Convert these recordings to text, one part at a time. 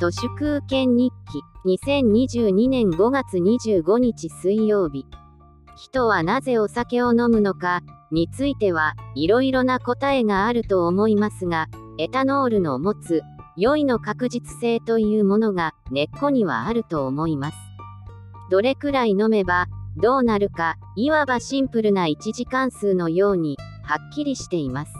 都市空権日記2022年5月25日水曜日。人はなぜお酒を飲むのかについてはいろいろな答えがあると思いますがエタノールの持つ良いの確実性というものが根っこにはあると思います。どれくらい飲めばどうなるかいわばシンプルな1時間数のようにはっきりしています。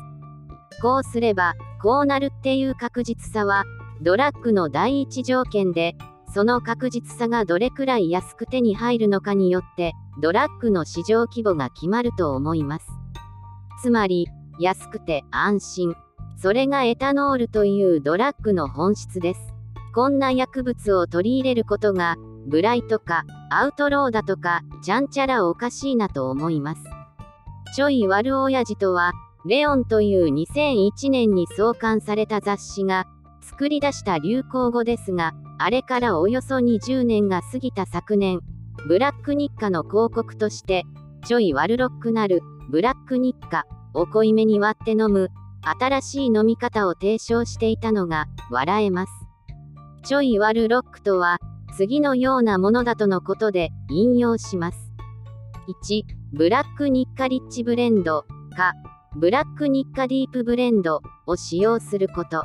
こうすればこうなるっていう確実さはドラッグの第一条件でその確実さがどれくらい安く手に入るのかによってドラッグの市場規模が決まると思います。つまり安くて安心それがエタノールというドラッグの本質です。こんな薬物を取り入れることがブライとかアウトローだとかちゃんちゃらおかしいなと思います。ちょい悪親父とはレオンという2001年に創刊された雑誌が作り出した流行語ですが、あれからおよそ20年が過ぎた昨年、ブラック日課の広告として、ちょい悪ロックなるブラック日課を濃いめに割って飲む新しい飲み方を提唱していたのが笑えます。ちょい悪ロックとは次のようなものだとのことで引用します。1、ブラック日課リッチブレンドかブラック日課ディープブレンドを使用すること。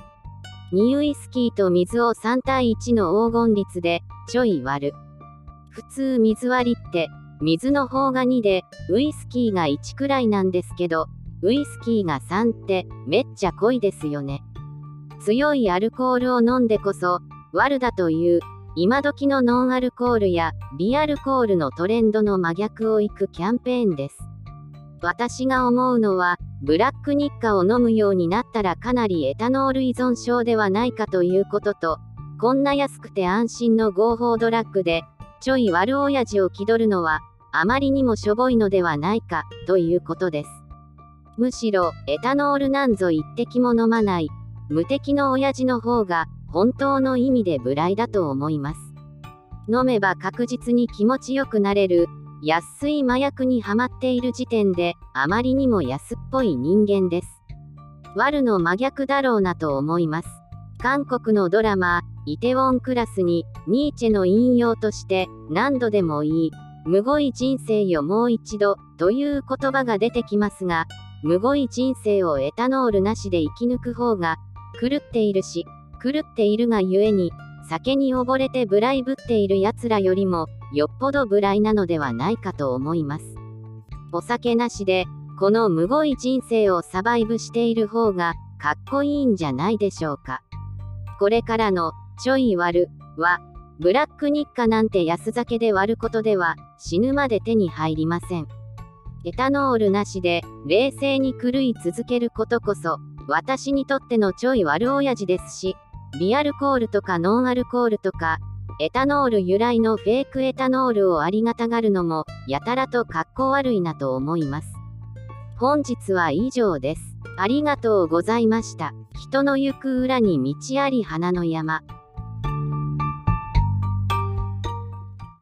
2ウイスキーと水を3対1の黄金率でちょい割る。普通水割りって水の方が2でウイスキーが1くらいなんですけどウイスキーが3ってめっちゃ濃いですよね。強いアルコールを飲んでこそ割るだという今時のノンアルコールやビアルコールのトレンドの真逆をいくキャンペーンです。私が思うのはブラック日課を飲むようになったらかなりエタノール依存症ではないかということと、こんな安くて安心の合法ドラッグで、ちょい悪親父を気取るのは、あまりにもしょぼいのではないか、ということです。むしろ、エタノールなんぞ一滴も飲まない、無敵の親父の方が、本当の意味で無頼だと思います。飲めば確実に気持ちよくなれる、安い麻薬にはまっている時点で、あまりにも安っぽい人間です。悪の真逆だろうなと思います。韓国のドラマ、イテウォンクラスに、ニーチェの引用として、何度でもいい、むごい人生よもう一度、という言葉が出てきますが、むごい人生をエタノールなしで生き抜く方が、狂っているし、狂っているがゆえに、酒に溺れてブライぶっている奴らよりも、よっぽど無頼なのではないかと思います。お酒なしで、このむごい人生をサバイブしている方が、かっこいいんじゃないでしょうか。これからの、ちょい割る、は、ブラック日課なんて安酒で割ることでは、死ぬまで手に入りません。エタノールなしで、冷静に狂い続けることこそ、私にとってのちょい悪親父ですし、ビアルコールとかノンアルコールとか、エタノール由来のフェイクエタノールをありがたがるのも、やたらと格好悪いなと思います。本日は以上です。ありがとうございました。人の行く裏に道あり花の山。